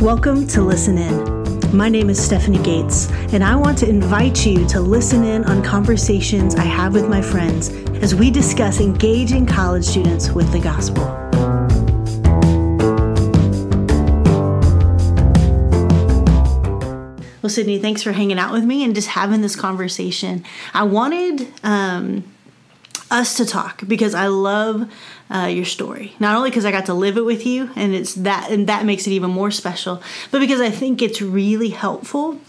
Welcome to Listen In. My name is Stephanie Gates, and I want to invite you to listen in on conversations I have with my friends as we discuss engaging college students with the gospel. Well, Sydney, thanks for hanging out with me and just having this conversation. I wanted um, us to talk because I love uh, your story. Not only because I got to live it with you, and it's that, and that makes it even more special, but because I think it's really helpful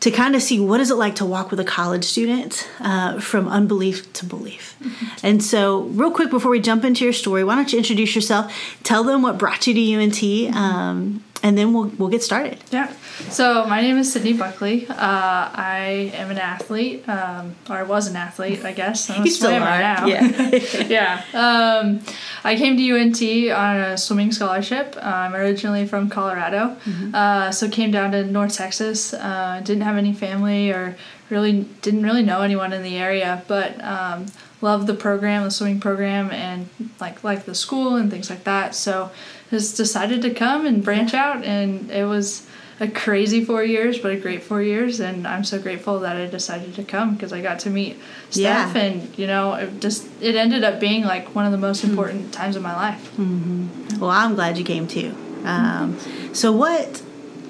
to kind of see what is it like to walk with a college student uh, from unbelief to belief. Mm-hmm. And so, real quick before we jump into your story, why don't you introduce yourself? Tell them what brought you to UNT, um, and then we'll we'll get started. Yeah. So my name is Sydney Buckley. Uh, I am an athlete, um, or I was an athlete, I guess. I'm a swimmer now. Yeah. yeah. Um, I came to UNT on a swimming scholarship. Uh, I'm originally from Colorado, mm-hmm. uh, so came down to North Texas. Uh, didn't have any family or really didn't really know anyone in the area, but um, loved the program, the swimming program, and like like the school and things like that. So just decided to come and branch out, and it was a crazy four years, but a great four years, and I'm so grateful that I decided to come because I got to meet staff, yeah. and you know, it just it ended up being like one of the most hmm. important mm-hmm. times of my life. Mm-hmm. Well, I'm glad you came too. Um, so what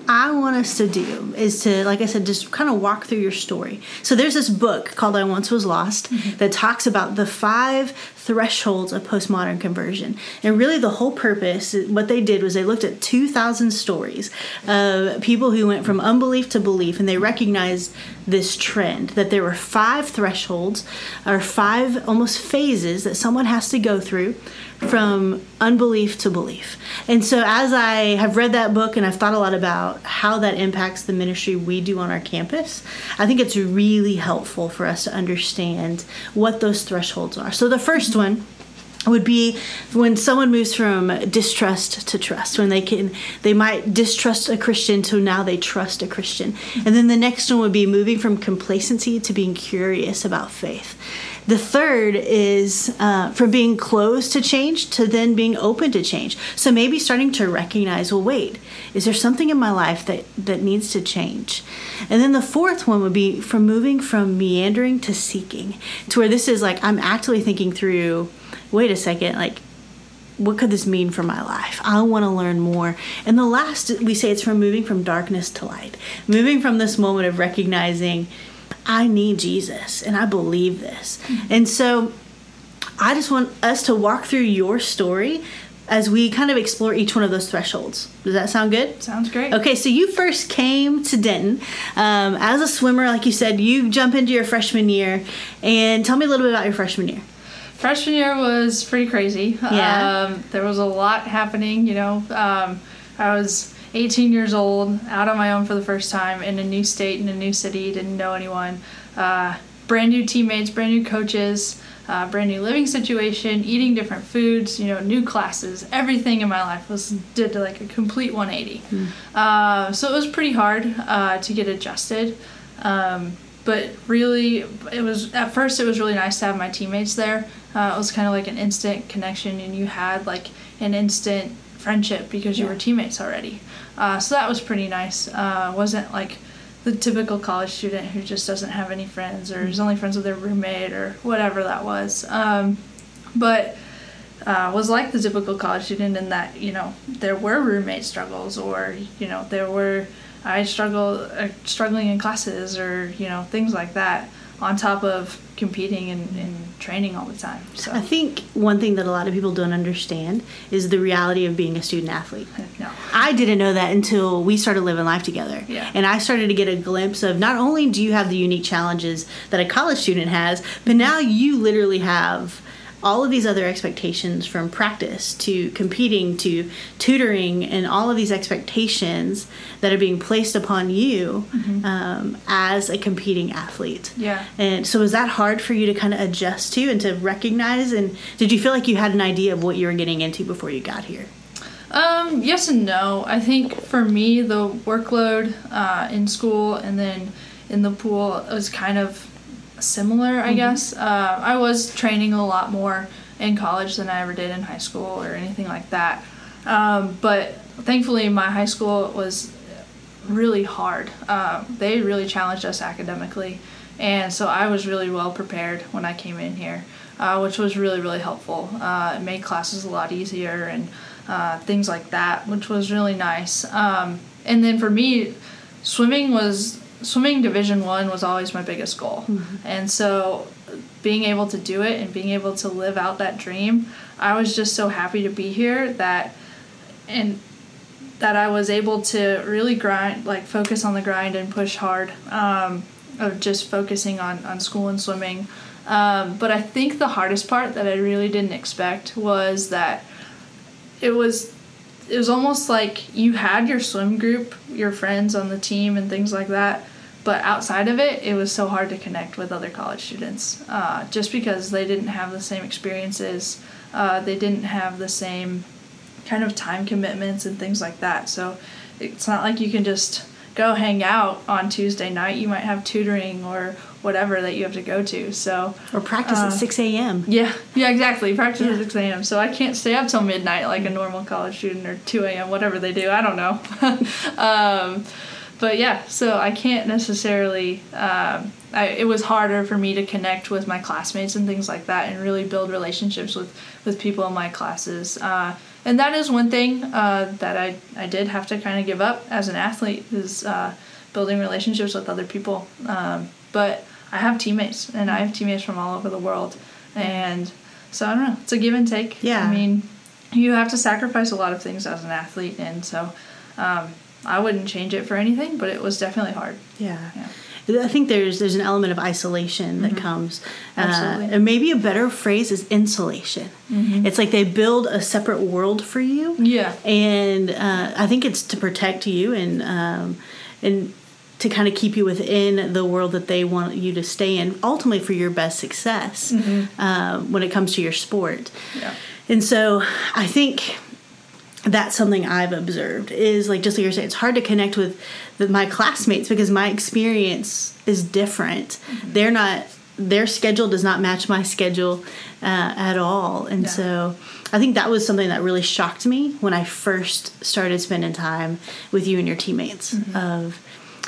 I want us to do is to, like I said, just kind of walk through your story. So there's this book called I Once Was Lost mm-hmm. that talks about the five thresholds of postmodern conversion. And really, the whole purpose, what they did was they looked at 2,000 stories of people who went from unbelief to belief, and they recognized this trend that there were five thresholds or five almost phases that someone has to go through from unbelief to belief. And so, as I have read that book and I've thought a lot about how that impacts the ministry we do on our campus, I think it's really helpful for us to understand what those thresholds are. So, the first one would be when someone moves from distrust to trust when they can they might distrust a christian to now they trust a christian and then the next one would be moving from complacency to being curious about faith the third is uh, from being closed to change to then being open to change. So maybe starting to recognize, well, wait, is there something in my life that, that needs to change? And then the fourth one would be from moving from meandering to seeking, to where this is like I'm actually thinking through, wait a second, like, what could this mean for my life? I want to learn more. And the last, we say it's from moving from darkness to light, moving from this moment of recognizing I need Jesus and I believe this. Mm-hmm. And so I just want us to walk through your story as we kind of explore each one of those thresholds. Does that sound good? Sounds great. Okay, so you first came to Denton um, as a swimmer, like you said. You jump into your freshman year, and tell me a little bit about your freshman year. Freshman year was pretty crazy. Yeah. Um, there was a lot happening. You know, um, I was 18 years old, out on my own for the first time in a new state, in a new city, didn't know anyone. Uh, brand new teammates, brand new coaches, uh, brand new living situation, eating different foods, you know, new classes. Everything in my life was did to like a complete 180. Mm. Uh, so it was pretty hard uh, to get adjusted. Um, but really, it was at first it was really nice to have my teammates there. Uh, it was kind of like an instant connection, and you had like an instant friendship because you yeah. were teammates already. Uh, so that was pretty nice. Uh, wasn't like the typical college student who just doesn't have any friends or is only friends with their roommate or whatever that was. Um, but uh, was like the typical college student in that you know there were roommate struggles or you know there were I struggle uh, struggling in classes or you know things like that on top of competing and, and, training all the time. So I think one thing that a lot of people don't understand is the reality of being a student athlete. No. I didn't know that until we started living life together. Yeah. And I started to get a glimpse of not only do you have the unique challenges that a college student has, but now you literally have all of these other expectations from practice to competing to tutoring and all of these expectations that are being placed upon you mm-hmm. um, as a competing athlete. Yeah. And so, was that hard for you to kind of adjust to and to recognize? And did you feel like you had an idea of what you were getting into before you got here? Um, yes and no. I think for me, the workload uh, in school and then in the pool was kind of similar, I mm-hmm. guess. Uh, I was training a lot more in college than I ever did in high school or anything like that. Um, but thankfully, my high school was really hard. Uh, they really challenged us academically, and so I was really well prepared when I came in here, uh, which was really really helpful. Uh, it made classes a lot easier and uh, things like that, which was really nice. Um, and then for me, swimming was swimming Division One was always my biggest goal, mm-hmm. and so being able to do it and being able to live out that dream, I was just so happy to be here that and that I was able to really grind, like focus on the grind and push hard um, of just focusing on, on school and swimming. Um, but I think the hardest part that I really didn't expect was that it was it was almost like you had your swim group, your friends on the team, and things like that. But outside of it, it was so hard to connect with other college students uh, just because they didn't have the same experiences. Uh, they didn't have the same kind of time commitments and things like that. So it's not like you can just go hang out on Tuesday night. You might have tutoring or whatever that you have to go to. So or practice uh, at six a.m. Yeah, yeah, exactly. Practice yeah. at six a.m. So I can't stay up till midnight like a normal college student or two a.m. Whatever they do. I don't know. um, but yeah, so I can't necessarily. Um, I, it was harder for me to connect with my classmates and things like that, and really build relationships with with people in my classes. Uh, and that is one thing uh, that I, I did have to kind of give up as an athlete is uh, building relationships with other people um, but i have teammates and i have teammates from all over the world and so i don't know it's a give and take yeah i mean you have to sacrifice a lot of things as an athlete and so um, i wouldn't change it for anything but it was definitely hard yeah, yeah. I think there's there's an element of isolation that mm-hmm. comes. Uh, Absolutely. And maybe a better phrase is insulation. Mm-hmm. It's like they build a separate world for you. Yeah. And uh, I think it's to protect you and um, and to kind of keep you within the world that they want you to stay in, ultimately for your best success mm-hmm. uh, when it comes to your sport. Yeah. And so I think that's something I've observed is like just like you're saying, it's hard to connect with the, my classmates because my experience is different. Mm-hmm. They're not their schedule does not match my schedule uh, at all, and yeah. so I think that was something that really shocked me when I first started spending time with you and your teammates mm-hmm. of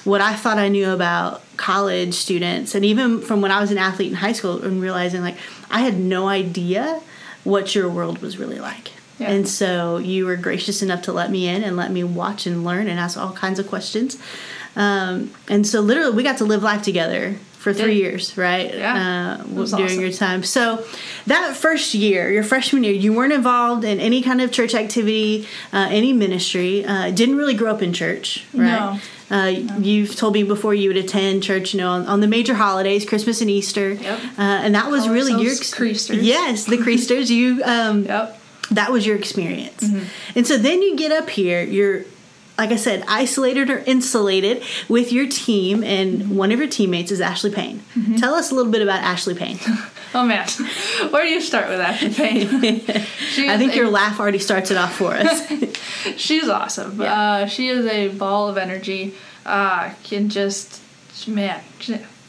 what I thought I knew about college students, and even from when I was an athlete in high school, and realizing like I had no idea what your world was really like. Yeah. And so you were gracious enough to let me in and let me watch and learn and ask all kinds of questions. Um, and so literally we got to live life together for three yeah. years, right? Yeah. Uh, during awesome. your time. So that first year, your freshman year, you weren't involved in any kind of church activity, uh, any ministry. Uh, didn't really grow up in church, right? No. Uh, no. You've told me before you would attend church, you know, on, on the major holidays, Christmas and Easter. Yep. Uh, and that was really your Creasters. Yes, the Creasters. you um, yep that was your experience. Mm-hmm. And so then you get up here, you're like I said, isolated or insulated with your team, and one of your teammates is Ashley Payne. Mm-hmm. Tell us a little bit about Ashley Payne. oh man, where do you start with Ashley Payne? I think a, your laugh already starts it off for us. she's awesome. Yeah. Uh, she is a ball of energy. Uh, can just man,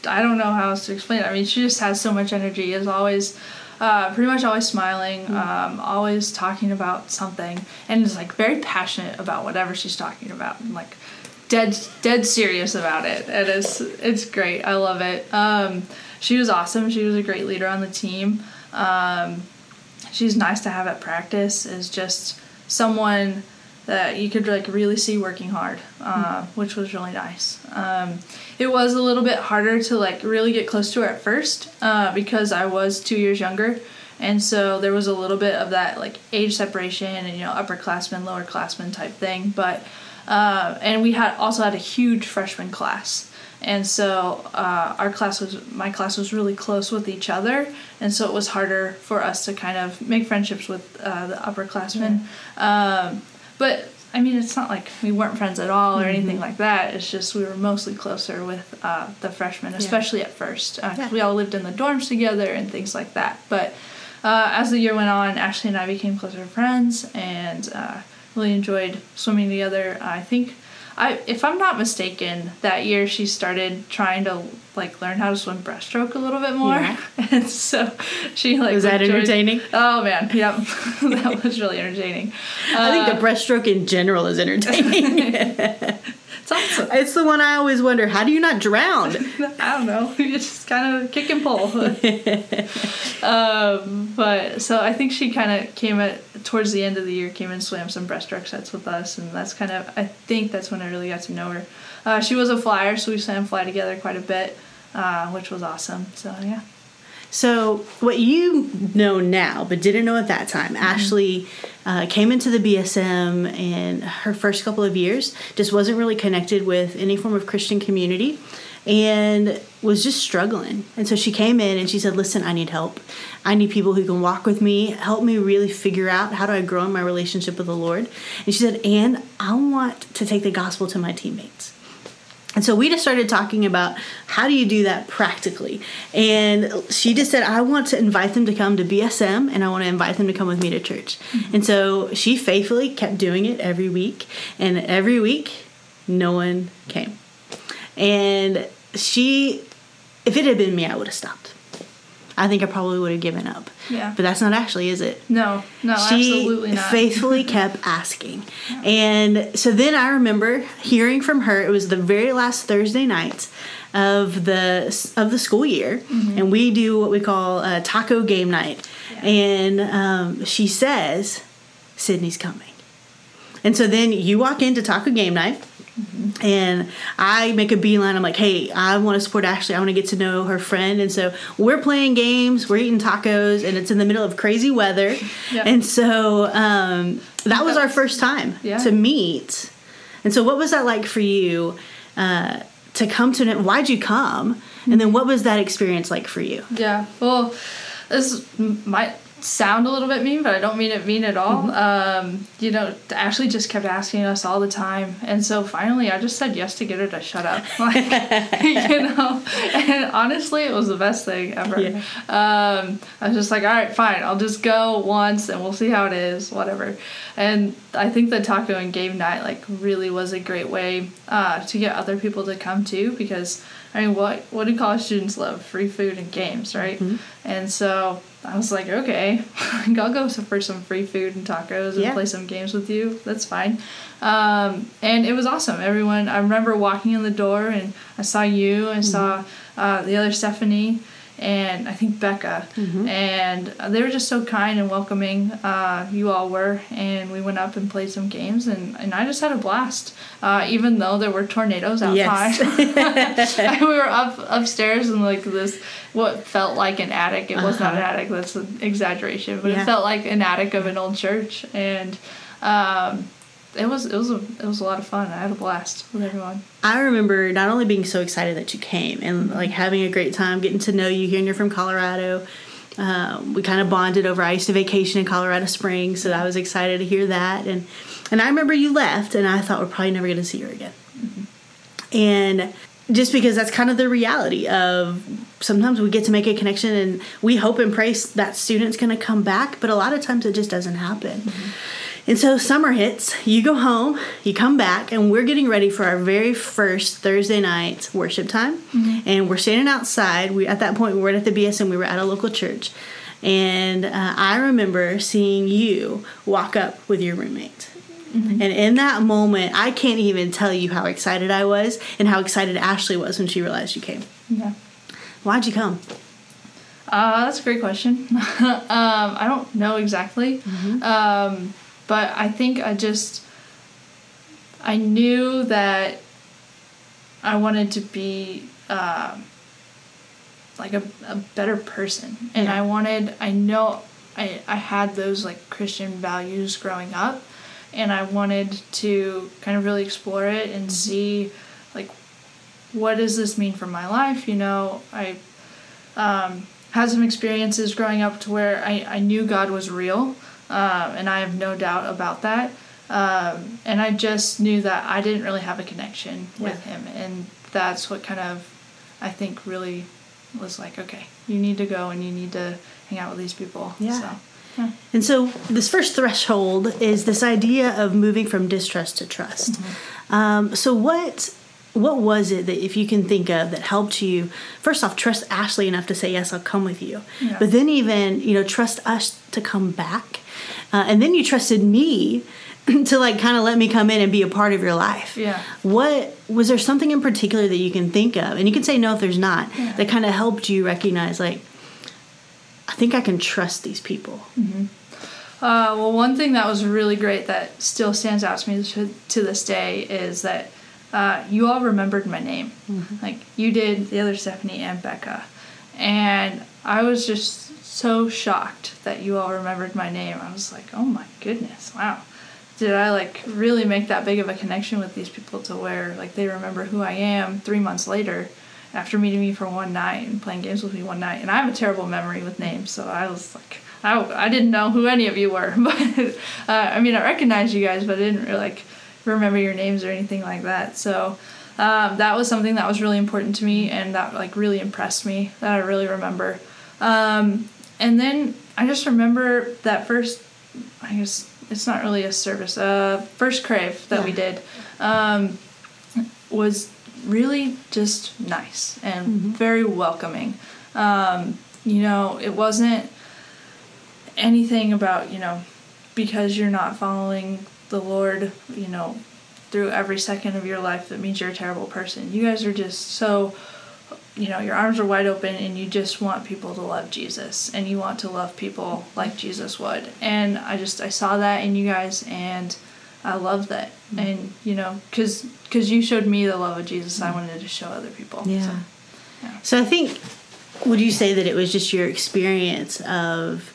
I don't know how else to explain it. I mean, she just has so much energy. Is always uh, pretty much always smiling, mm. um, always talking about something, and is like very passionate about whatever she's talking about, and like dead dead serious about it. And it's it's great. I love it. Um, she was awesome. She was a great leader on the team. Um, she's nice to have at practice. Is just someone that you could like really see working hard, uh, mm-hmm. which was really nice. Um, it was a little bit harder to like really get close to her at first uh, because I was two years younger, and so there was a little bit of that like age separation and you know upperclassmen, lowerclassmen type thing. But uh, and we had also had a huge freshman class. And so uh, our class was my class was really close with each other, and so it was harder for us to kind of make friendships with uh, the upperclassmen. Yeah. Um, but I mean, it's not like we weren't friends at all or mm-hmm. anything like that. It's just we were mostly closer with uh, the freshmen, especially yeah. at first. Uh, yeah. We all lived in the dorms together and things like that. But uh, as the year went on, Ashley and I became closer friends and uh, really enjoyed swimming together. I think I if I'm not mistaken, that year she started trying to like learn how to swim breaststroke a little bit more, yeah. and so she like was that entertaining? Oh man, yep, that was really entertaining. I think the uh, breaststroke in general is entertaining. It's awesome. It's the one I always wonder. How do you not drown? I don't know. You just kind of kick and pull. um, but so I think she kind of came at towards the end of the year, came and swam some breaststroke sets with us, and that's kind of I think that's when I really got to know her. Uh, she was a flyer, so we swam fly together quite a bit, uh, which was awesome. So yeah. So, what you know now, but didn't know at that time, mm-hmm. Ashley uh, came into the BSM and her first couple of years just wasn't really connected with any form of Christian community and was just struggling. And so she came in and she said, Listen, I need help. I need people who can walk with me, help me really figure out how do I grow in my relationship with the Lord. And she said, And I want to take the gospel to my teammates. And so we just started talking about how do you do that practically. And she just said, I want to invite them to come to BSM and I want to invite them to come with me to church. Mm-hmm. And so she faithfully kept doing it every week. And every week, no one came. And she, if it had been me, I would have stopped. I think I probably would have given up. Yeah. But that's not Ashley, is it? No, no, she absolutely not. faithfully kept asking. Yeah. And so then I remember hearing from her, it was the very last Thursday night of the of the school year mm-hmm. and we do what we call a taco game night yeah. and um, she says sydney's coming and so then you walk into taco game night Mm-hmm. And I make a beeline. I'm like, hey, I want to support Ashley. I want to get to know her friend. And so we're playing games, we're eating tacos, and it's in the middle of crazy weather. Yep. And so um, that was our first time yeah. to meet. And so, what was that like for you uh, to come to it? Why'd you come? And then, what was that experience like for you? Yeah, well, this might sound a little bit mean, but I don't mean it mean at all. Mm-hmm. Um, you know, Ashley just kept asking us all the time, and so finally, I just said yes to get her to shut up. Like, you know, and honestly, it was the best thing ever. Yeah. Um, I was just like, all right, fine, I'll just go once, and we'll see how it is, whatever. And I think the taco and game night like really was a great way uh, to get other people to come too, because I mean, what what do college students love? Free food and games, right? Mm-hmm. And so I was like, okay, I'll go for some free food and tacos and yeah. play some games with you. That's fine. Um, and it was awesome. Everyone, I remember walking in the door and I saw you, I mm-hmm. saw uh, the other Stephanie, and I think Becca, mm-hmm. and they were just so kind and welcoming. Uh, you all were, and we went up and played some games, and, and I just had a blast. Uh, even though there were tornadoes outside, yes. we were up upstairs in like this what felt like an attic. It was uh-huh. not an attic. That's an exaggeration, but yeah. it felt like an attic of an old church, and um, it was it was a it was a lot of fun. I had a blast with everyone. I remember not only being so excited that you came and like having a great time, getting to know you and you're from Colorado. Um, we kind of bonded over. I used to vacation in Colorado Springs, so I was excited to hear that. And and I remember you left, and I thought we're probably never going to see her again. Mm-hmm. And just because that's kind of the reality of sometimes we get to make a connection and we hope and pray that student's going to come back, but a lot of times it just doesn't happen. Mm-hmm. And so summer hits, you go home, you come back, and we're getting ready for our very first Thursday night worship time. Mm-hmm. And we're standing outside. We at that point we weren't at the BSM, we were at a local church. And uh, I remember seeing you walk up with your roommate. Mm-hmm. And in that moment, I can't even tell you how excited I was and how excited Ashley was when she realized you came. Yeah. Why'd you come? Uh, that's a great question. um, I don't know exactly. Mm-hmm. Um, but I think I just I knew that I wanted to be uh, like a, a better person, and yeah. I wanted I know I I had those like Christian values growing up, and I wanted to kind of really explore it and mm-hmm. see like what does this mean for my life you know i um, had some experiences growing up to where I, I knew god was real um, and I have no doubt about that. Um, and I just knew that I didn't really have a connection yeah. with him, and that's what kind of I think really was like, okay, you need to go and you need to hang out with these people. Yeah. So. Yeah. And so, this first threshold is this idea of moving from distrust to trust. Mm-hmm. Um, so, what what was it that if you can think of that helped you first off trust ashley enough to say yes i'll come with you yeah. but then even you know trust us to come back uh, and then you trusted me to like kind of let me come in and be a part of your life yeah what was there something in particular that you can think of and you can say no if there's not yeah. that kind of helped you recognize like i think i can trust these people mm-hmm. uh, well one thing that was really great that still stands out to me to, to this day is that uh, you all remembered my name. Mm-hmm. Like you did, the other Stephanie and Becca. And I was just so shocked that you all remembered my name. I was like, oh my goodness, wow. Did I like really make that big of a connection with these people to where like they remember who I am three months later after meeting me for one night and playing games with me one night? And I have a terrible memory with names, so I was like, I, I didn't know who any of you were. But uh, I mean, I recognized you guys, but I didn't really like remember your names or anything like that. So um, that was something that was really important to me and that like really impressed me that I really remember. Um, and then I just remember that first, I guess it's not really a service, uh, first crave that yeah. we did um, was really just nice and mm-hmm. very welcoming. Um, you know, it wasn't anything about, you know, because you're not following the Lord, you know, through every second of your life that means you're a terrible person. You guys are just so you know, your arms are wide open and you just want people to love Jesus and you want to love people like Jesus would. And I just I saw that in you guys and I love that. Mm-hmm. And you know, cuz cuz you showed me the love of Jesus, I wanted to show other people. Yeah. So, yeah. so I think would you say that it was just your experience of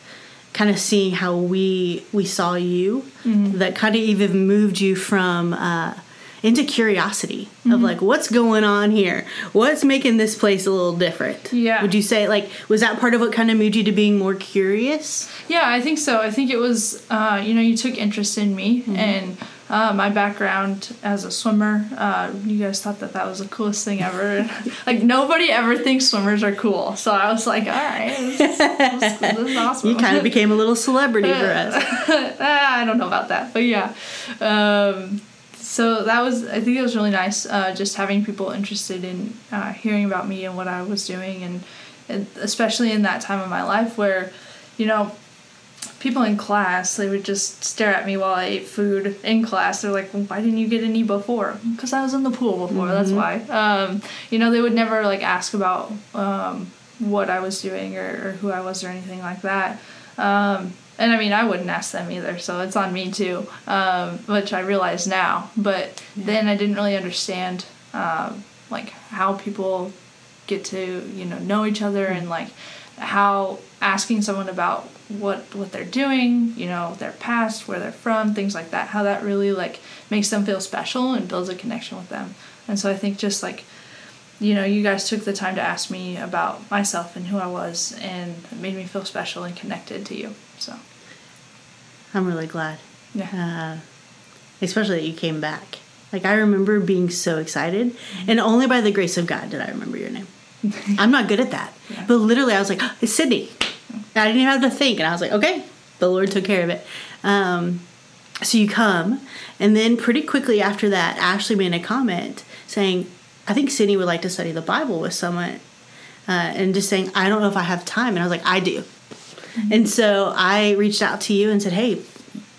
kind of seeing how we we saw you mm-hmm. that kind of even moved you from uh, into curiosity mm-hmm. of like what's going on here what's making this place a little different yeah would you say like was that part of what kind of moved you to being more curious yeah i think so i think it was uh, you know you took interest in me mm-hmm. and uh, my background as a swimmer, uh, you guys thought that that was the coolest thing ever. like nobody ever thinks swimmers are cool, so I was like, all right, this, this, this is awesome. You kind of became a little celebrity for us. I don't know about that, but yeah. Um, so that was, I think it was really nice, uh, just having people interested in uh, hearing about me and what I was doing, and, and especially in that time of my life where, you know, people in class they would just stare at me while I ate food in class. They're like, well, "Why didn't you get any before?" Because I was in the pool before. Mm-hmm. That's why. Um, you know, they would never like ask about um, what I was doing or, or, who I was or anything like that. Um, and I mean, I wouldn't ask them either, so it's on me too, um, which I realize now. But then I didn't really understand um, like how people get to you know know each other and like how asking someone about what what they're doing, you know, their past, where they're from, things like that, how that really like makes them feel special and builds a connection with them. And so I think just like you know, you guys took the time to ask me about myself and who I was and it made me feel special and connected to you. So I'm really glad. Yeah. Uh, especially that you came back. Like I remember being so excited, mm-hmm. and only by the grace of God did I remember your name. I'm not good at that. Yeah. But literally, I was like, oh, it's Sydney. I didn't even have to think. And I was like, okay, the Lord took care of it. Um, so you come. And then pretty quickly after that, Ashley made a comment saying, I think Sydney would like to study the Bible with someone. Uh, and just saying, I don't know if I have time. And I was like, I do. Mm-hmm. And so I reached out to you and said, hey,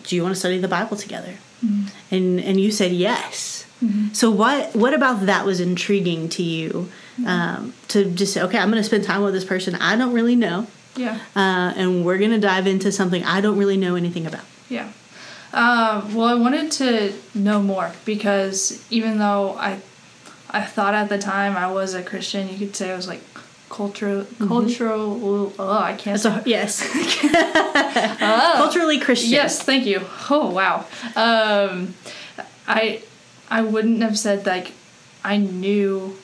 do you want to study the Bible together? Mm-hmm. And, and you said yes. Mm-hmm. So what what about that was intriguing to you um, to just say, okay, I'm going to spend time with this person I don't really know. Yeah. Uh, and we're going to dive into something I don't really know anything about. Yeah. Uh, well, I wanted to know more because even though I, I thought at the time I was a Christian, you could say I was like cultural, mm-hmm. cultural. Oh, I can't. A, yes. oh. Culturally Christian. Yes, thank you. Oh wow. Um, I, I wouldn't have said like, I knew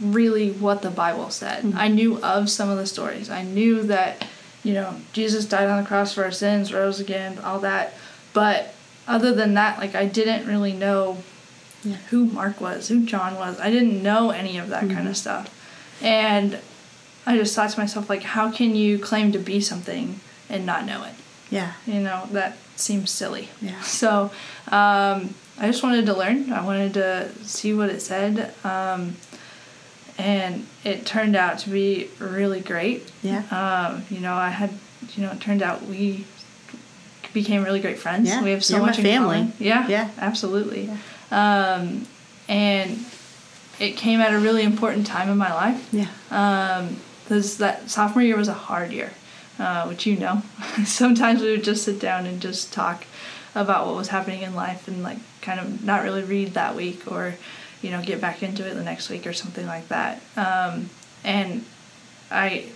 really what the Bible said. Mm-hmm. I knew of some of the stories. I knew that, you know, Jesus died on the cross for our sins, rose again, all that. But other than that, like I didn't really know yeah. who Mark was, who John was. I didn't know any of that mm-hmm. kind of stuff. And I just thought to myself, like, how can you claim to be something and not know it? Yeah. You know, that seems silly. Yeah. So um, I just wanted to learn. I wanted to see what it said. Um, and it turned out to be really great. Yeah. Um, you know, I had, you know, it turned out we became really great friends. Yeah, We have so you're much family. common. Yeah. Yeah. Absolutely. Um, and it came at a really important time in my life. Yeah. Um, this that sophomore year was a hard year, uh, which you know. Sometimes we would just sit down and just talk about what was happening in life and like kind of not really read that week or, you know, get back into it the next week or something like that. Um, and I,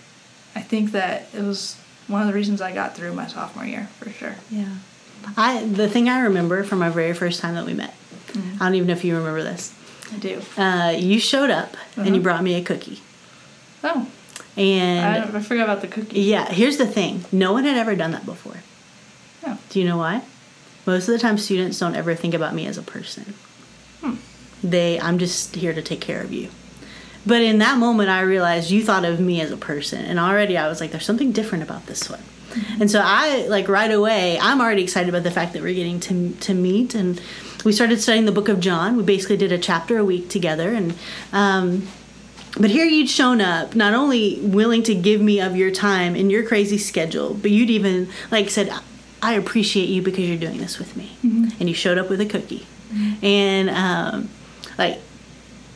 I think that it was one of the reasons I got through my sophomore year for sure. Yeah. I the thing I remember from our very first time that we met. I don't even know if you remember this. I do. Uh, you showed up and you brought me a cookie. Oh, And I forgot about the cookie. yeah, here's the thing. No one had ever done that before. Oh. Do you know why? Most of the time students don't ever think about me as a person. Hmm. They I'm just here to take care of you. But in that moment I realized you thought of me as a person and already I was like there's something different about this one. And so I like right away I'm already excited about the fact that we're getting to to meet and we started studying the book of John. We basically did a chapter a week together and um but here you'd shown up, not only willing to give me of your time in your crazy schedule, but you'd even like said, "I appreciate you because you're doing this with me," and you showed up with a cookie, and um, like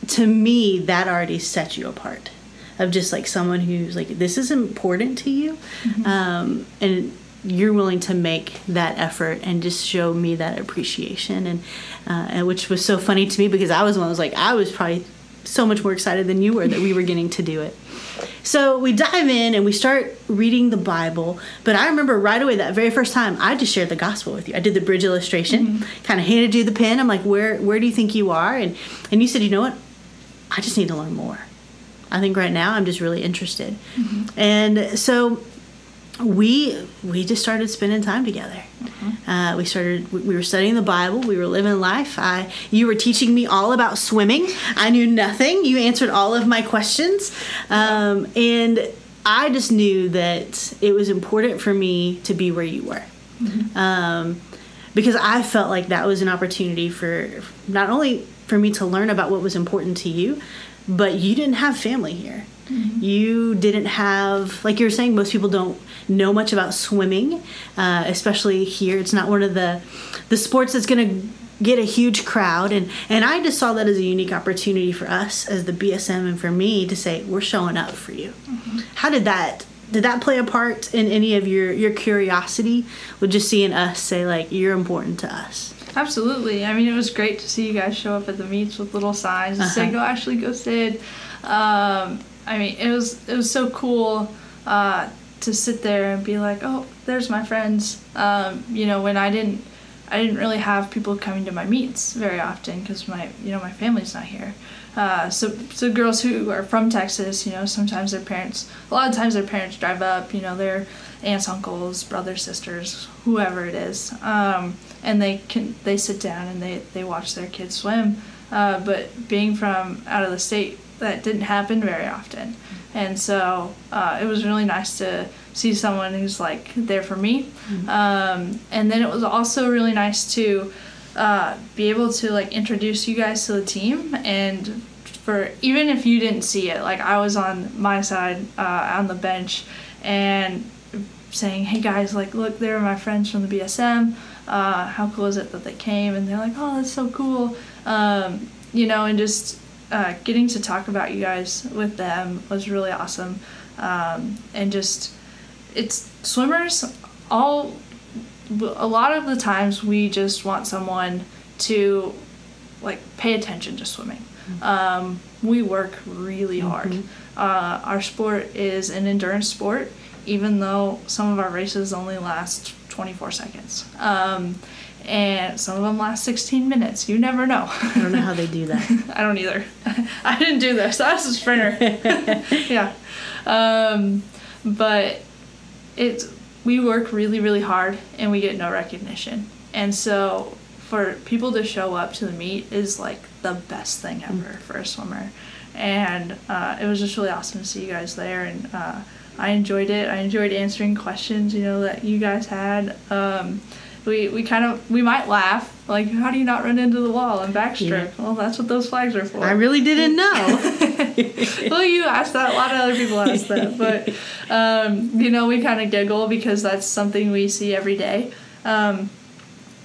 to me that already set you apart of just like someone who's like this is important to you, um, and you're willing to make that effort and just show me that appreciation. And, uh, and which was so funny to me because I was one that was like I was probably so much more excited than you were that we were getting to do it. So we dive in and we start reading the Bible. But I remember right away that very first time I just shared the gospel with you. I did the bridge illustration, mm-hmm. kind of handed you the pen. I'm like, where where do you think you are? And and you said, you know what? I just need to learn more. I think right now I'm just really interested. Mm-hmm. And so we we just started spending time together. Uh, we started. We we were studying the Bible. We were living life. I you were teaching me all about swimming. I knew nothing. You answered all of my questions, um, and I just knew that it was important for me to be where you were. Um, because I felt like that was an opportunity for not only for me to learn about what was important to you, but you didn't have family here. You didn't have, like you were saying, most people don't know much about swimming, uh, especially here. It's not one of the the sports that's going to get a huge crowd, and and I just saw that as a unique opportunity for us as the BSM and for me to say we're showing up for you. How did that? Did that play a part in any of your your curiosity with just seeing us say like you're important to us? Absolutely. I mean, it was great to see you guys show up at the meets with little signs and say, "Go Ashley, go Sid." Um, I mean, it was it was so cool uh, to sit there and be like, "Oh, there's my friends." Um, you know, when I didn't, I didn't really have people coming to my meets very often because my, you know, my family's not here. Uh, so, so girls who are from Texas, you know, sometimes their parents, a lot of times their parents drive up, you know, their aunts, uncles, brothers, sisters, whoever it is, um, and they can they sit down and they they watch their kids swim. Uh, but being from out of the state, that didn't happen very often, and so uh, it was really nice to see someone who's like there for me. Um, and then it was also really nice to uh, be able to like introduce you guys to the team and for even if you didn't see it like i was on my side uh, on the bench and saying hey guys like look they're my friends from the bsm uh, how cool is it that they came? And they're like oh that's so cool. Um, you know and just uh, getting to talk about you guys with them was really awesome. Um, and just it's swimmers all a lot of the times we just want someone to like pay attention to swimming. Um, we work really hard. Uh, our sport is an endurance sport even though some of our races only last 24 seconds. Um, and some of them last 16 minutes you never know I don't know how they do that. I don't either. I didn't do this. I was a sprinter. yeah. Um, but it's we work really really hard and we get no recognition. And so for people to show up to the meet is like the best thing ever for a swimmer. And uh, it was just really awesome to see you guys there and uh, I enjoyed it. I enjoyed answering questions, you know, that you guys had. Um, we, we kind of we might laugh like how do you not run into the wall and backstroke? Yeah. well that's what those flags are for. I really didn't know. Well you asked that a lot of other people asked that but um, you know we kind of giggle because that's something we see every day. Um,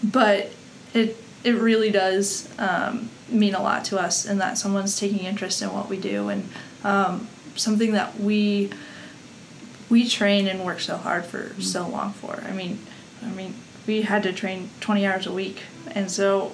but it it really does um, mean a lot to us and that someone's taking interest in what we do and um, something that we we train and work so hard for mm-hmm. so long for. I mean i mean we had to train 20 hours a week. And so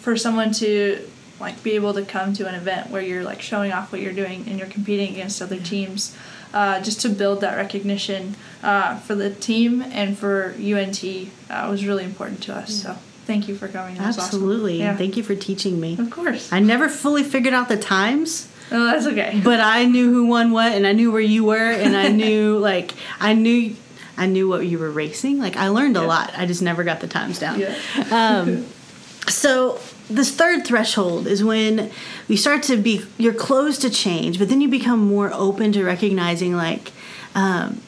for someone to like be able to come to an event where you're like showing off what you're doing and you're competing against other teams uh, just to build that recognition uh, for the team and for unt uh, was really important to us. So thank you for coming. Absolutely. Awesome. yeah. thank you for teaching me. Of course. I never fully figured out the times Oh, that's okay. But I knew who won what, and I knew where you were, and I knew like I knew I knew what you were racing. Like I learned a yeah. lot. I just never got the times down. Yeah. um, so this third threshold is when you start to be you're closed to change, but then you become more open to recognizing like um,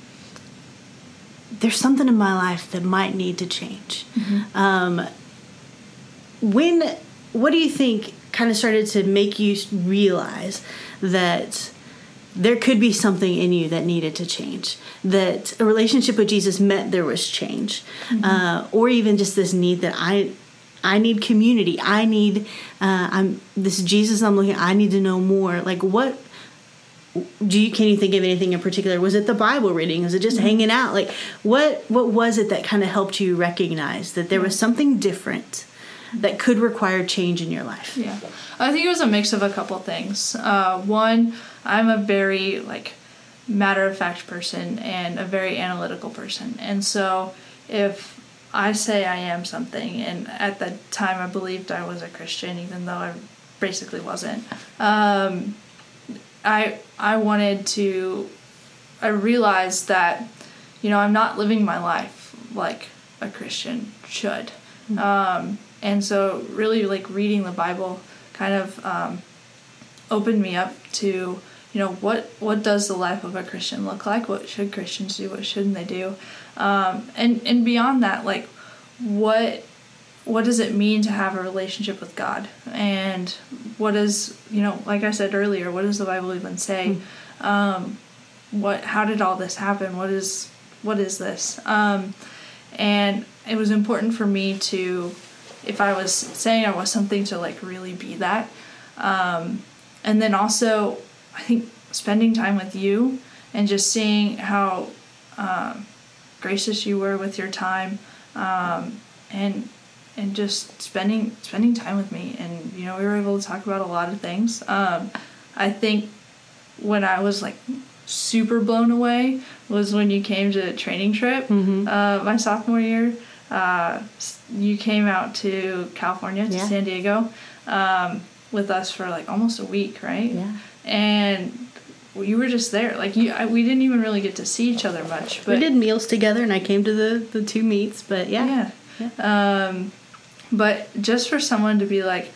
there's something in my life that might need to change. Mm-hmm. Um, when what do you think kind of started to make you realize that there could be something in you that needed to change that a relationship with jesus meant there was change mm-hmm. uh, or even just this need that i i need community. I need uh, i'm this jesus i'm looking i need to know more. Like what do you can you think of anything in particular? Was it the bible reading? Was it just mm-hmm. hanging out? Like what what was it that kind of helped you recognize that there was something different that could require change in your life? Yeah. I think it was a mix of a couple things. Uh, one I'm a very like matter of fact person and a very analytical person. And so if I say I am something, and at the time I believed I was a Christian, even though I basically wasn't, um, I I wanted to. I realized that, you know, I'm not living my life like a Christian should, mm-hmm. um, and so really like reading the Bible kind of um, opened me up to you know what what does the life of a christian look like? What should christians do? What shouldn't they do? Um, and and beyond that like what what does it mean to have a relationship with god? And what is you know like i said earlier what does the bible even say? Mm. um, what how did all this happen? What is what is this? Um, and it was important for me to if i was saying i was something to like really be that um, and then also I think spending time with you and just seeing how um, gracious you were with your time um, and and just spending spending time with me. And you know we were able to talk about a lot of things. Um, i think when i was like super blown away was when you came to a training trip mm-hmm. uh, my sophomore year. Uh, you came out to california to yeah. san diego um, with us for like almost a week right? Yeah and you were just there. Like you, I, we didn't even really get to see each other much. But we did meals together, and I came to the the two meets. But yeah, yeah. yeah. Um, but just for someone to be like,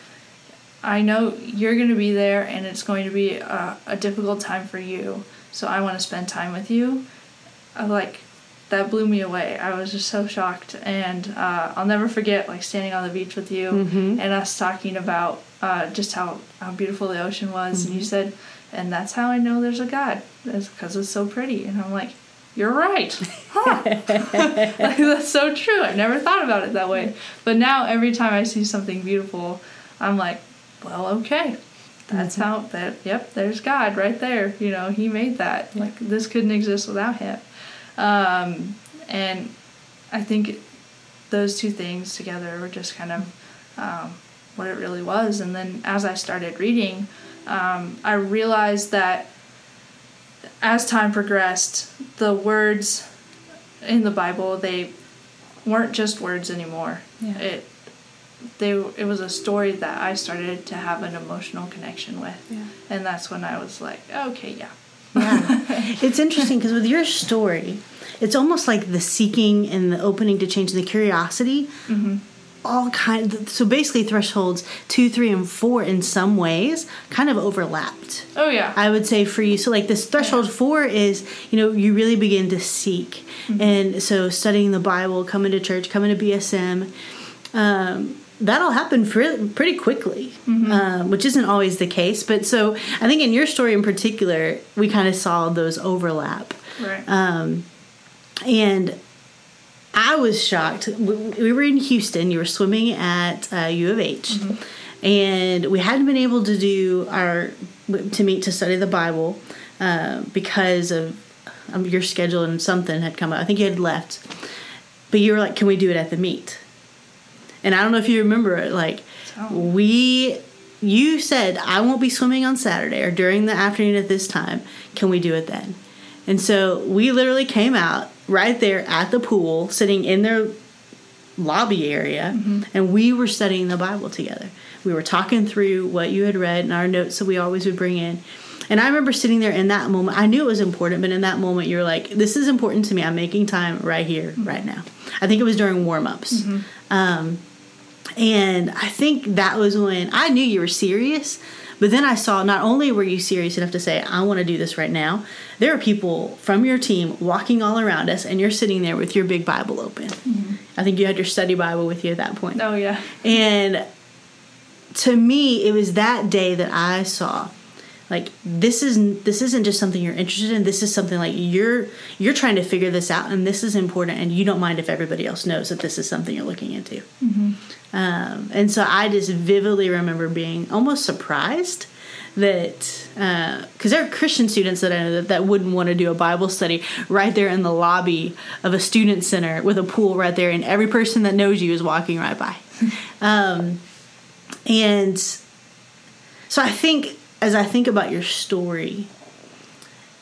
I know you're going to be there, and it's going to be a, a difficult time for you. So I want to spend time with you. I like that blew me away. I was just so shocked, and uh, I'll never forget like standing on the beach with you mm-hmm. and us talking about uh, just how, how beautiful the ocean was. Mm-hmm. And you mm-hmm. said, and that's how I know there's a God, is because it's so pretty. And I'm like, you're right. Huh. like, that's so true. I never thought about it that way. But now every time I see something beautiful, I'm like, well, okay. That's mm-hmm. how that yep, there's God right there. You know, he made that. Like this couldn't exist without him. Um, and I think those two things together were just kind of um, what it really was. And then as I started reading, um, I realized that as time progressed, the words in the Bible they weren't just words anymore. Yeah. It they it was a story that I started to have an emotional connection with, yeah. and that's when I was like, okay, yeah, yeah. it's interesting because with your story, it's almost like the seeking and the opening to change and the curiosity. Mm-hmm. All kind so basically thresholds two three and four in some ways kind of overlapped oh yeah i would say for you so like this threshold four is you know you really begin to seek mm-hmm. and so studying the bible coming to church coming to bsm um, that'll happen pretty quickly, mm-hmm. um, which isn't always the case. But so I think in your story in particular, we kind of saw those overlap. Right. Um, and I was shocked. We were in Houston. You were swimming at uh, U of H, mm-hmm. and we hadn't been able to do our to meet to study the Bible uh, because of um, your schedule and something had come up. I think you had left, but you were like, "Can we do it at the meet?" And I don't know if you remember it. Like oh. we, you said I won't be swimming on Saturday or during the afternoon at this time. Can we do it then? And so we literally came out right there at the pool, sitting in their lobby area, mm-hmm. and we were studying the Bible together. We were talking through what you had read and our notes that we always would bring in. And I remember sitting there in that moment. I knew it was important, but in that moment, you're like, "This is important to me. I'm making time right here, mm-hmm. right now." I think it was during warm ups, mm-hmm. um, and I think that was when I knew you were serious. But then I saw not only were you serious enough to say, I want to do this right now, there are people from your team walking all around us, and you're sitting there with your big Bible open. Mm-hmm. I think you had your study Bible with you at that point. Oh, yeah. And to me, it was that day that I saw like this is this isn't just something you're interested in this is something like you're you're trying to figure this out and this is important and you don't mind if everybody else knows that this is something you're looking into mm-hmm. um, and so i just vividly remember being almost surprised that because uh, there are Christian students that I know that, that wouldn't want to do a Bible study right there in the lobby of a student center with a pool right there, and every person that knows you is walking right by. um, and so I think as I think about your story,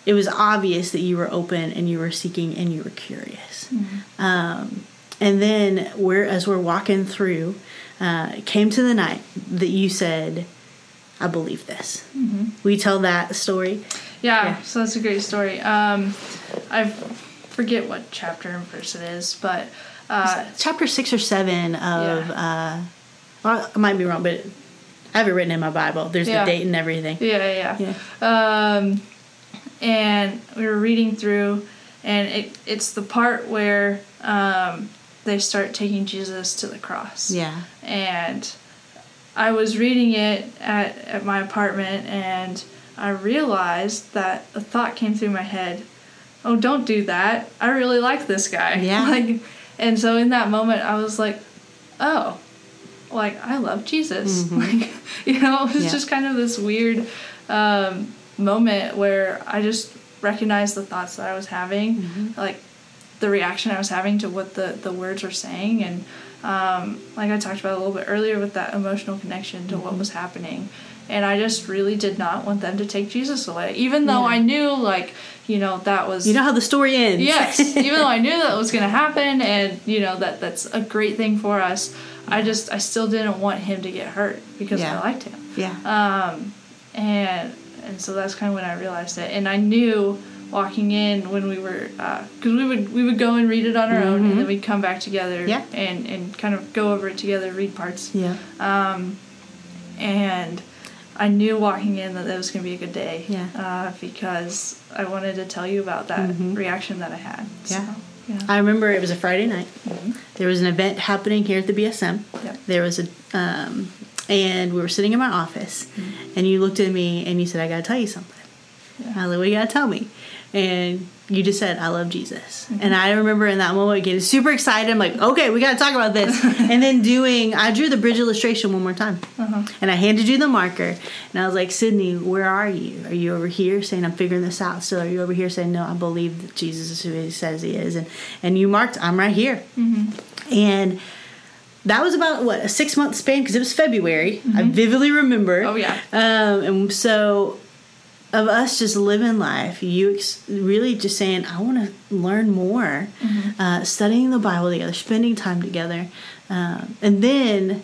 it was obvious that you were open and you were seeking and you were curious. Mm-hmm. Um, and then we're as we're walking through, uh, came to the night that you said, "I believe this." Mm-hmm. We tell that story. Yeah, yeah, so that's a great story. Um, I forget what chapter and verse it is, but uh, chapter six or seven of. Yeah. Uh, well, I might be wrong, but I have it written in my Bible. There's yeah. the date and everything. Yeah, yeah. yeah. Um, and we were reading through, and it, it's the part where um, they start taking Jesus to the cross. Yeah. And I was reading it at, at my apartment, and I realized that a thought came through my head. Oh, don't do that. I really like this guy. Yeah. Like, and so in that moment, I was like, oh, like I love Jesus. Mm-hmm. Like you know, it's yeah. just kind of this weird um, moment where I just recognized the thoughts that I was having, mm-hmm. like the reaction I was having to what the the words were saying, and um, like I talked about a little bit earlier with that emotional connection to mm-hmm. what was happening. And I just really did not want them to take Jesus away, even though yeah. I knew, like, you know, that was. You know how the story ends. yes, even though I knew that was going to happen, and you know that that's a great thing for us. I just I still didn't want him to get hurt because yeah. I liked him. Yeah. Um, and and so that's kind of when I realized it, and I knew walking in when we were because uh, we would we would go and read it on our mm-hmm. own, and then mm-hmm. we'd come back together. Yeah. And and kind of go over it together, read parts. Yeah. Um, and I knew walking in that it was going to be a good day. Yeah. Uh, because I wanted to tell you about that mm-hmm. reaction that I had. Yeah. So. Yeah. I remember it was a Friday night. Mm-hmm. There was an event happening here at the BSM. Yep. There was a, um, and we were sitting in my office, mm-hmm. and you looked at me and you said, "I got to tell you something." Yeah. I was like, "What you got to tell me?" And you just said, I love Jesus. Mm-hmm. And I remember in that moment getting super excited. I'm like, okay, we got to talk about this. and then doing, I drew the bridge illustration one more time. Uh-huh. And I handed you the marker. And I was like, Sydney, where are you? Are you over here saying, I'm figuring this out still? Are you over here saying, no, I believe that Jesus is who he says he is? And, and you marked, I'm right here. Mm-hmm. And that was about what a six month span because it was February. Mm-hmm. I vividly remember. Oh yeah. Um, and so of us just living life, you ex- really just saying, I want to learn more, mm-hmm. uh, studying the Bible together, spending time together. Um, and then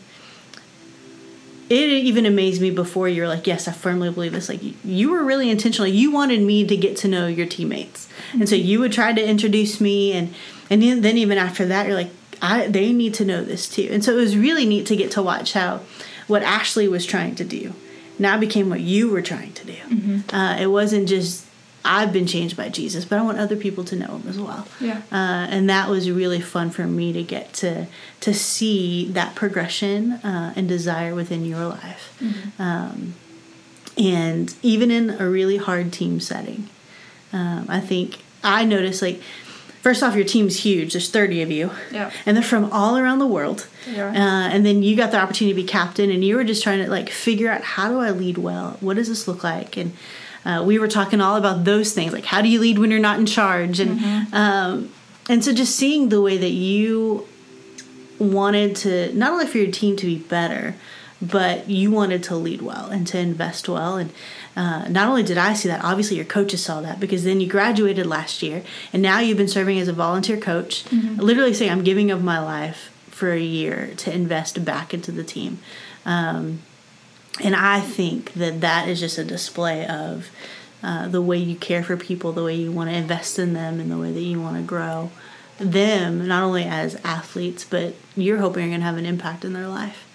it even amazed me before you were like, Yes, I firmly believe this. Like, you were really intentional. You wanted me to get to know your teammates. Mm-hmm. And so mm-hmm. you would try to introduce me. And, and then even after that, you're like, I they need to know this too. And so it was really neat to get to watch how what Ashley was trying to do now became what you were trying to do. Mm-hmm. Uh, it wasn't just I've been changed by Jesus, but I want other people to know him as well. Yeah. Uh, and that was really fun for me to get to to see that progression uh, and desire within your life. Mm-hmm. Um, and even in a really hard team setting, um, I think I noticed like first off, your team's huge. There's 30 of you. Yeah. And they're from all around the world. Yeah. Uh, and then you got the opportunity to be captain, and you were just trying to like figure out how do I lead well? What does this look like? And uh, we were talking all about those things, like how do you lead when you're not in charge, and mm-hmm. um, and so just seeing the way that you wanted to not only for your team to be better, but you wanted to lead well and to invest well and uh, not only did I see that, obviously your coaches saw that because then you graduated last year and now you've been serving as a volunteer coach, mm-hmm. literally saying, I'm giving up my life for a year to invest back into the team. Um, and I think that that is just a display of uh, the way you care for people, the way you want to invest in them, and the way that you want to grow them, not only as athletes, but you're hoping you're going to have an impact in their life.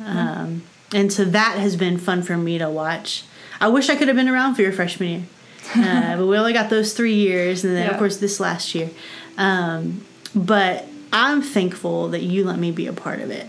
Mm-hmm. Um, and so that has been fun for me to watch I wish I could have been around for your freshman year, uh, but we only got those three years, and then yeah. of course this last year. Um, but I'm thankful that you let me be a part of it,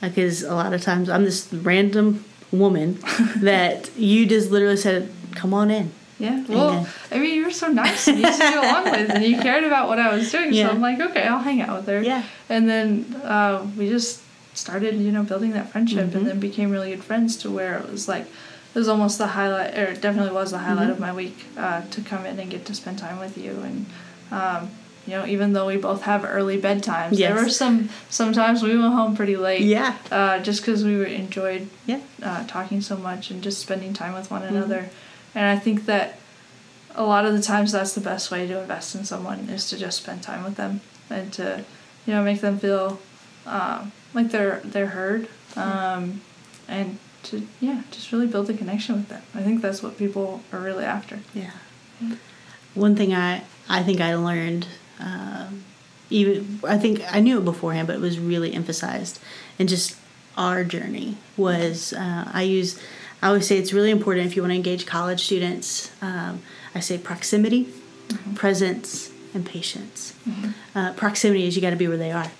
because mm-hmm. a lot of times I'm this random woman that you just literally said, "Come on in." Yeah. Well, I mean, you were so nice and easy to get along with, and you cared about what I was doing. Yeah. So I'm like, okay, I'll hang out with her. Yeah. And then uh, we just started, you know, building that friendship, mm-hmm. and then became really good friends to where it was like it was almost the highlight, or definitely was the highlight mm-hmm. of my week uh, to come in and get to spend time with you. And um, you know, even though we both have early bedtimes, yes. there were some sometimes we went home pretty late. Yeah. Uh, just because we enjoyed yeah uh, talking so much and just spending time with one mm-hmm. another. And I think that a lot of the times that's the best way to invest in someone is to just spend time with them and to you know make them feel uh, like they're they're heard um, and to yeah just really build a connection with them i think that's what people are really after yeah, yeah. one thing i i think i learned um, even i think i knew it beforehand but it was really emphasized and just our journey was uh, i use i always say it's really important if you want to engage college students um, i say proximity mm-hmm. presence and patience mm-hmm. uh, proximity is you got to be where they are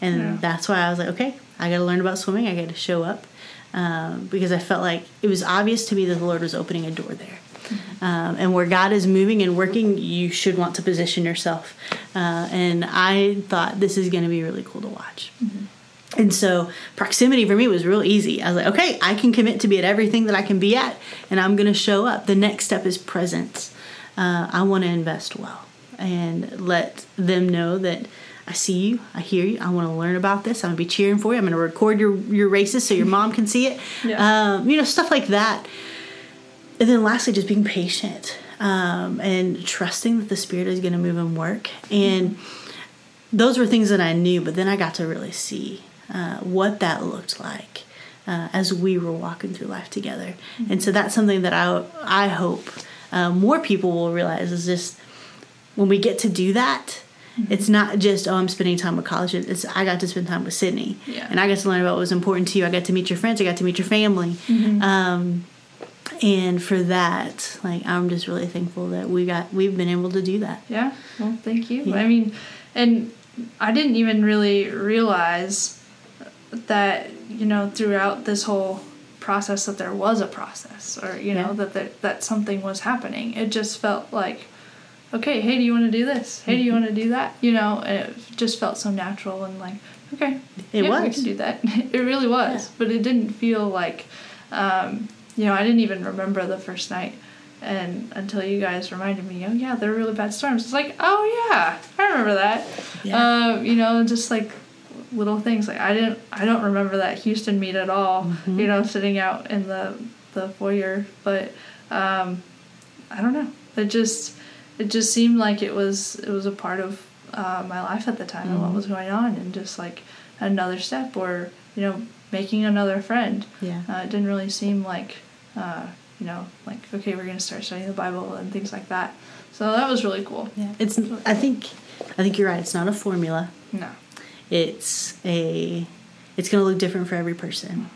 and yeah. that's why i was like okay i got to learn about swimming i got to show up um, because I felt like it was obvious to me that the Lord was opening a door there. Mm-hmm. Um, and where God is moving and working, you should want to position yourself. Uh, and I thought this is going to be really cool to watch. Mm-hmm. And so proximity for me was real easy. I was like, okay, I can commit to be at everything that I can be at, and I'm going to show up. The next step is presence. Uh, I want to invest well and let them know that I see you. I hear you. I want to learn about this. I'm gonna be cheering for you. I'm gonna record your your races so your mom can see it. Yeah. Um, you know, stuff like that. And then lastly, just being patient um, and trusting that the Spirit is gonna move and work. And those were things that I knew, but then I got to really see uh, what that looked like. Uh, as we were walking through life together, mm-hmm. and so that's something that I I hope uh, more people will realize is just when we get to do that, Mm-hmm. It's not just oh I'm spending time with college. It's I got to spend time with Sydney, yeah. and I got to learn about what was important to you. I got to meet your friends. I got to meet your family. Mm-hmm. Um, and for that, like I'm just really thankful that we got we've been able to do that. Yeah. Well, thank you. Yeah. I mean, and I didn't even really realize that you know throughout this whole process that there was a process or you know yeah. that there, that something was happening. It just felt like okay, hey, do you want to do this? Hey, do you want to do that? You know, and it just felt so natural and like, okay, it yeah, was. We can do that. it really was, yeah. but it didn't feel like, um, you know, I didn't even remember the first night, and until you guys reminded me, oh yeah, there were really bad storms. It's like, oh yeah, I remember that. Yeah. Uh, you know, just like little things. Like I didn't, I don't remember that Houston meet at all. Mm-hmm. You know, sitting out in the the foyer, but um, I don't know. It just it just seemed like it was it was a part of uh, my life at the time mm-hmm. and what mm-hmm. was going on and just like another step or you know making another friend. Yeah. Uh, it didn't really seem like uh, you know like okay we're gonna start studying the bible and things like that. So that was really cool. Yeah. It's i think i think you're right. It's not a formula. No. It's a it's going to look different for every person.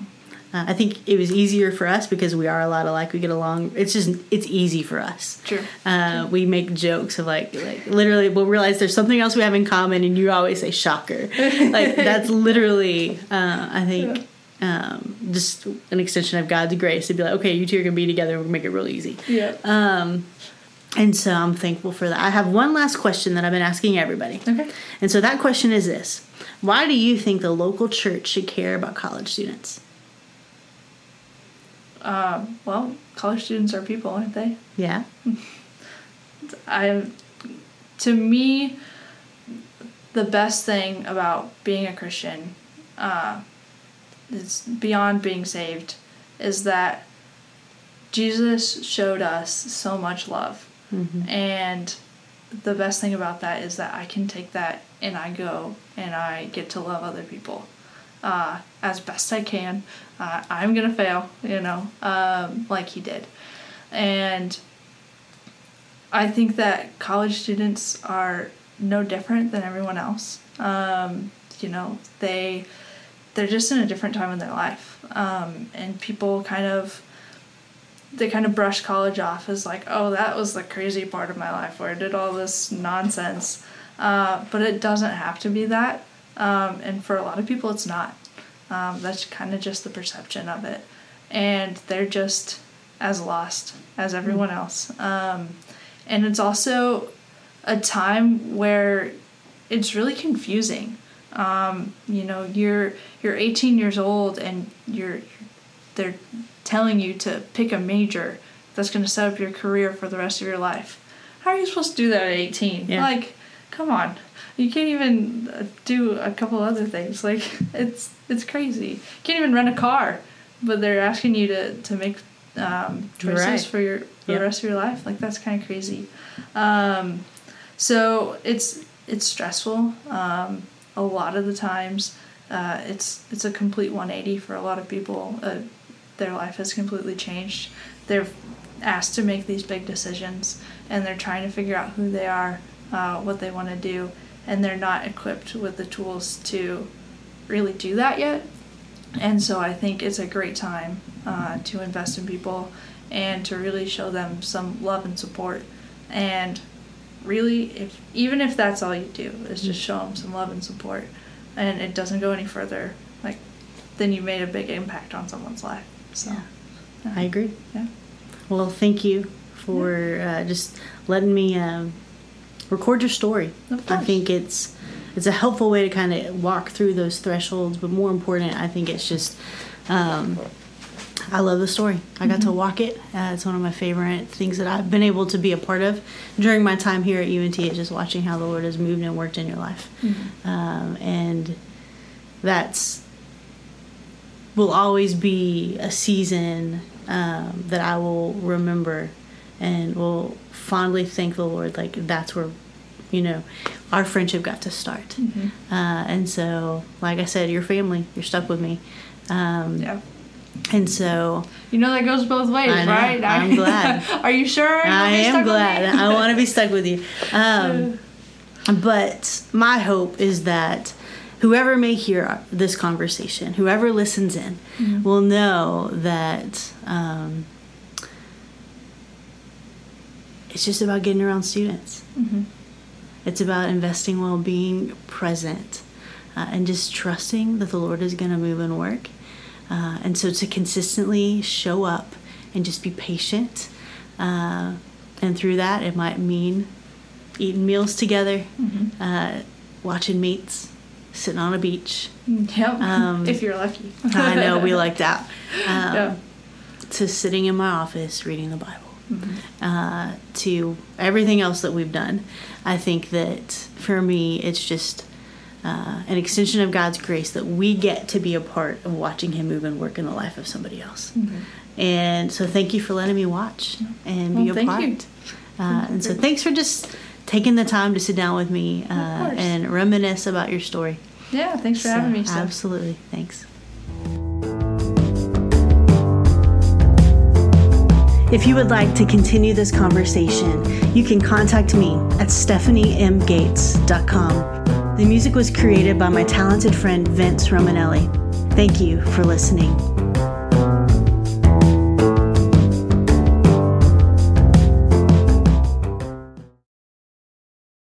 Uh, I think it was easier for us because we are a lot alike. We get along. It's just it's easy for us. True. Uh, we make jokes of like like literally we'll realize there's something else we have in common, and you always say shocker. like that's literally uh, I think. Um, just an extension of God's grace to be like, okay, you two are gonna be together. We'll make it real easy. Yeah. Um, and so I'm thankful for that. I have one last question that I've been asking everybody. Okay. And so that question is this Why do you think the local church should care about college students? Uh, well, college students are people, aren't they? Yeah. I, to me, the best thing about being a Christian, uh, is beyond being saved, is that Jesus showed us so much love, Mm-hmm. and the best thing about that is that I can take that and I go and I get to love other people uh, as best I can. Uh, I'm gonna fail, you know, um, like he did, and I think that college students are no different than everyone else. Um, you know, they they're just in a different time in their life, um, and people kind of they kind of brush college off as like, oh, that was the crazy part of my life where I did all this nonsense. Uh, but it doesn't have to be that, um, and for a lot of people, it's not. Um, that's kind of just the perception of it, and they're just as lost as everyone else. Um, and it's also a time where it's really confusing. Um, you know, you're you're 18 years old and you're they're telling you to pick a major that's going to set up your career for the rest of your life. How are you supposed to do that at 18? Yeah. Like, come on. You can't even uh, do a couple other things. Like, it's it's crazy. You can't even rent a car, but they're asking you to to make um, choices Right. for your for Yep. the rest of your life. Like, that's kind of crazy. Um, so it's it's stressful. Um, a lot of the times, uh, it's it's a complete 180 for a lot of people. Uh, their life has completely changed. They're asked to make these big decisions, and they're trying to figure out who they are, uh, what they want to do, and they're not equipped with the tools to really do that yet. And so I think it's a great time uh, to invest in people and to really show them some love and support. And really, if even if that's all you do, is just show them some love and support, and it doesn't go any further, like then you made a big impact on someone's life. So, Yeah. I agree. yeah. Well, thank you for uh, just letting me um, record your story. I think it's it's a helpful way to kind of walk through those thresholds, but more important, I think it's just um, I love the story. I got Mm-hmm. to walk it. Uh, it's one of my favorite things that I've been able to be a part of during my time here at UNT. Is just watching how the Lord has moved and worked in your life, Mm-hmm. um, and that's will always be a season um, that I will remember and will fondly thank the Lord. Like that's where, you know, our friendship got to start. Mm-hmm. Uh, and so, like I said, your family, you're stuck with me. Um, Yeah. And so You know that goes both ways, I know. right? I'm glad. Are you sure? I am glad. I want to be stuck with you. Um, but my hope is that whoever may hear this conversation, whoever listens in, will know that um, it's just about getting around students. Mhm. It's about investing while being present uh, and just trusting that the Lord is going to move and work. Uh, and so to consistently show up and just be patient. Uh, and through that, it might mean eating meals together, uh, watching meets, sitting on a beach. Yep. Um, if you're lucky. I know we like that. Um, Yeah. To sitting in my office reading the Bible. Uh, to everything else that we've done. I think that for me, it's just uh, an extension of God's grace that we get to be a part of watching Him move and work in the life of somebody else. And so, thank you for letting me watch and be a thank part. you. Uh, and so, thanks for just taking the time to sit down with me uh, and reminisce about your story. Yeah. Thanks for So, having me. Steph. Absolutely. Thanks. If you would like to continue this conversation, you can contact me at stephaniemgates.com. The music was created by my talented friend Vince Romanelli. Thank you for listening.